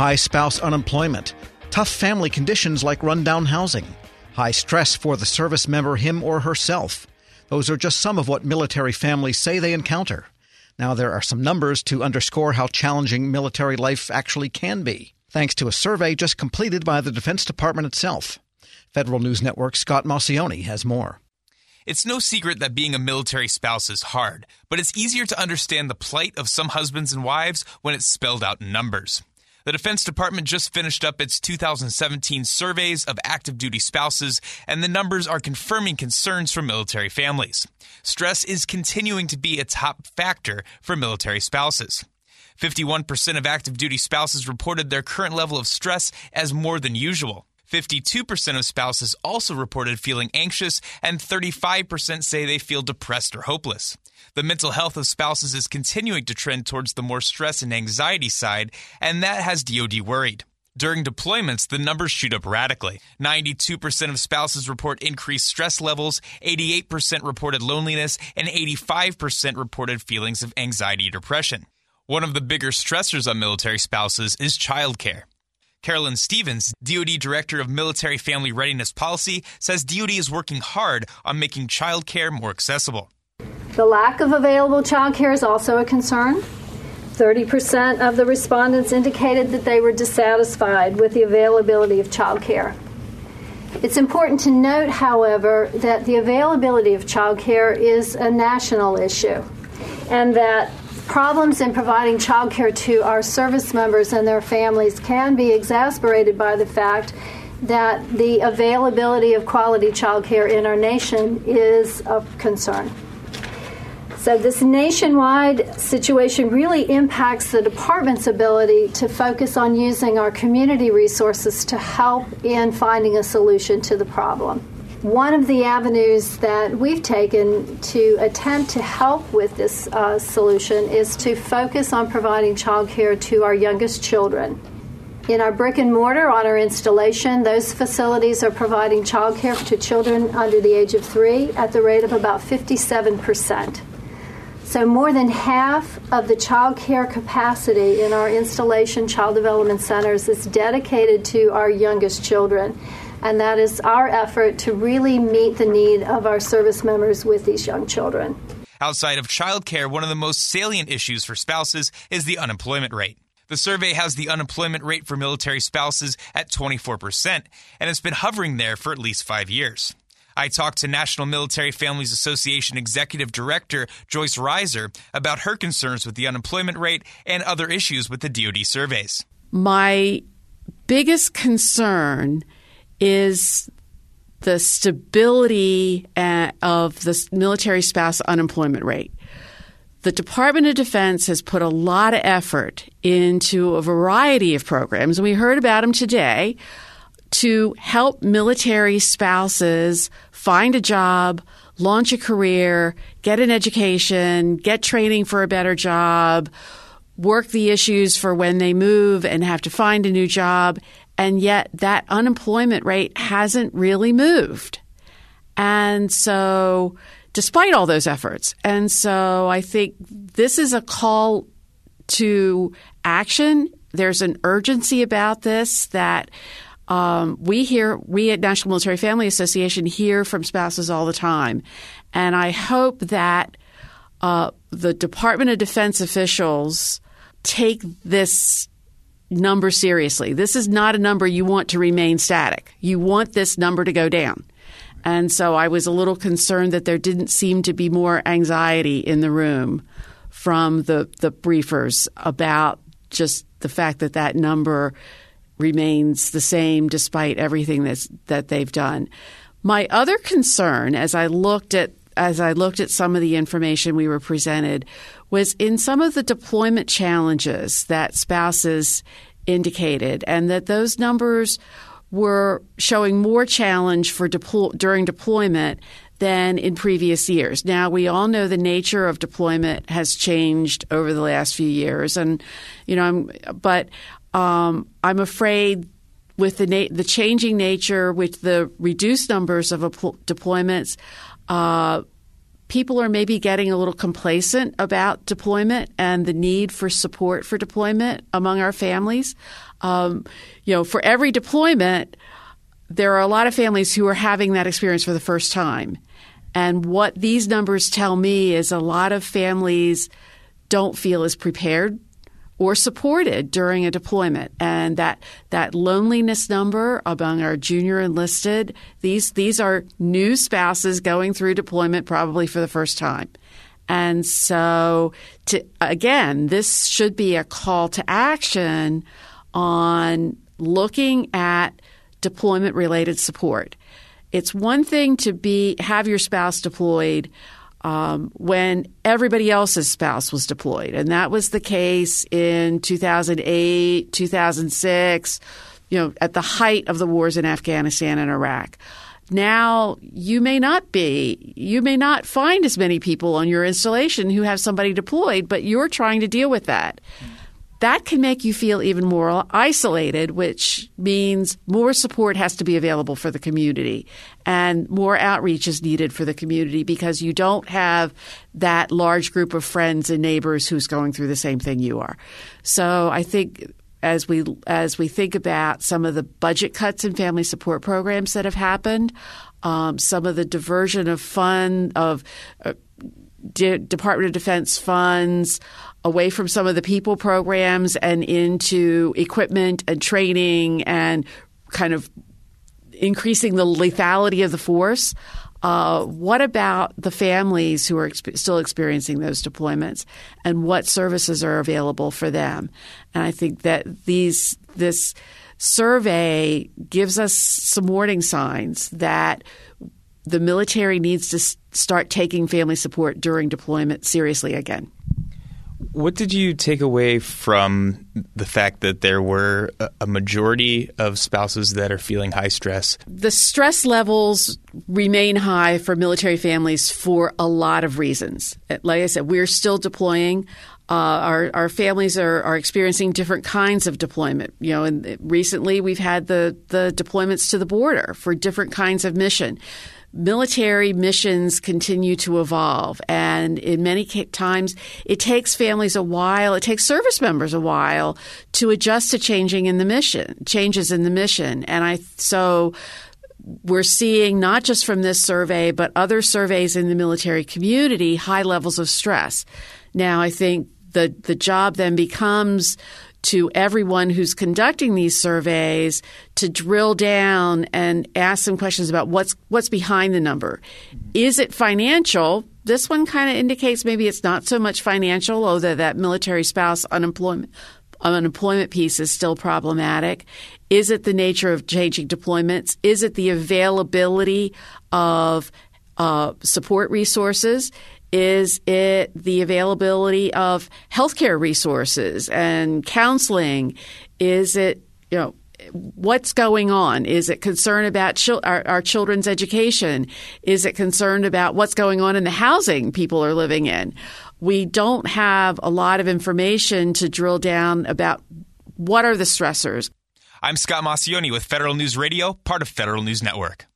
high spouse unemployment, tough family conditions like rundown housing, high stress for the service member him or herself. Those are just some of what military families say they encounter. Now, there are some numbers to underscore how challenging military life actually can be, thanks to a survey just completed by the Defense Department itself. Federal News Network Scott Maucione has more. It's no secret that being a military spouse is hard, but it's easier to understand the plight of some husbands and wives when it's spelled out in numbers. The Defense Department just finished up its 2017 surveys of active duty spouses, and the numbers are confirming concerns from military families. Stress is continuing to be a top factor for military spouses. 51% of active duty spouses reported their current level of stress as more than usual. 52% of spouses also reported feeling anxious, and 35% say they feel depressed or hopeless. The mental health of spouses is continuing to trend towards the more stress and anxiety side, and that has DoD worried. During deployments, the numbers shoot up radically. 92% of spouses report increased stress levels, 88% reported loneliness, and 85% reported feelings of anxiety or depression. One of the bigger stressors on military spouses is childcare. Carolyn Stevens, DoD Director of Military Family Readiness Policy, says DoD is working hard on making childcare more accessible. The lack of available childcare is also a concern. 30% of the respondents indicated that they were dissatisfied with the availability of childcare. It's important to note, however, that the availability of childcare is a national issue and that problems in providing childcare to our service members and their families can be exasperated by the fact that the availability of quality childcare in our nation is of concern. So, this nationwide situation really impacts the department's ability to focus on using our community resources to help in finding a solution to the problem. One of the avenues that we've taken to attempt to help with this uh, solution is to focus on providing childcare to our youngest children. In our brick and mortar, on our installation, those facilities are providing childcare to children under the age of three at the rate of about 57%. So, more than half of the child care capacity in our installation child development centers is dedicated to our youngest children and that is our effort to really meet the need of our service members with these young children. Outside of child care, one of the most salient issues for spouses is the unemployment rate. The survey has the unemployment rate for military spouses at 24%, and it's been hovering there for at least five years. I talked to National Military Families Association Executive Director Joyce Raezer about her concerns with the unemployment rate and other issues with the DoD surveys. My biggest concern is the stability uh, of the military spouse unemployment rate. The Department of Defense has put a lot of effort into a variety of programs, we heard about them today to help military spouses find a job, launch a career, get an education, get training for a better job, work the issues for when they move and have to find a new job, and yet that unemployment rate hasn't really moved. And so, despite all those efforts, and so I think this is a call to action. There's an urgency about this that um, we hear, we at National Military Family Association hear from spouses all the time. And I hope that uh, the Department of Defense officials take this number seriously. This is not a number you want to remain static. You want this number to go down. And so I was a little concerned that there didn't seem to be more anxiety in the room from the, the briefers about just the fact that that number remains the same despite everything that's, that they've done. My other concern as I looked at as I looked at some of the information we were presented was in some of the deployment challenges that spouses indicated, and that those numbers were showing more challenge for during deployment than in previous years. Now we all know the nature of deployment has changed over the last few years, and you know, I'm, but um, I'm afraid with the na- the changing nature, with the reduced numbers of deployments, uh, people are maybe getting a little complacent about deployment and the need for support for deployment among our families. Um, you know, for every deployment, there are a lot of families who are having that experience for the first time. And what these numbers tell me is a lot of families don't feel as prepared or supported during a deployment. And that that loneliness number among our junior enlisted, these these are new spouses going through deployment probably for the first time. And so to again, this should be a call to action on looking at deployment related support. It's one thing to be have your spouse deployed um, when everybody else's spouse was deployed, and that was the case in 2008, 2006. You know, at the height of the wars in Afghanistan and Iraq. Now, you may not be, you may not find as many people on your installation who have somebody deployed, but you're trying to deal with that. Mm-hmm that can make you feel even more isolated, which means more support has to be available for the community and more outreach is needed for the community because you don't have that large group of friends and neighbors who's going through the same thing you are. So I think as we as we think about some of the budget cuts in family support programs that have happened, um, some of the diversion of fund of uh, De- Department of Defense funds away from some of the people programs and into equipment and training and kind of increasing the lethality of the force. Uh, what about the families who are exp- still experiencing those deployments, and what services are available for them? And I think that these this survey gives us some warning signs that the military needs to start taking family support during deployment seriously again. What did you take away from the fact that there were a majority of spouses that are feeling high stress? The stress levels remain high for military families for a lot of reasons. Like I said, we're still deploying. Uh, our, our families are, are experiencing different kinds of deployment. You know, and recently we've had the, the deployments to the border for different kinds of mission military missions continue to evolve. And in many times, it takes families a while, it takes service members a while to adjust to changing in the mission, changes in the mission. And I, so we're seeing not just from this survey, but other surveys in the military community, high levels of stress. Now, I think the, the job then becomes to everyone who's conducting these surveys to drill down and ask some questions about what's what's behind the number. Is it financial? This one kind of indicates maybe it's not so much financial, although that military spouse unemployment unemployment piece is still problematic. Is it the nature of changing deployments? Is it the availability of uh, support resources? Is it the availability of healthcare resources and counseling? Is it, you know, what's going on? Is it concern about our, our, children's education? Is it concerned about what's going on in the housing people are living in? We don't have a lot of information to drill down about what are the stressors. I'm Scott Maucione with Federal News Radio, part of Federal News Network.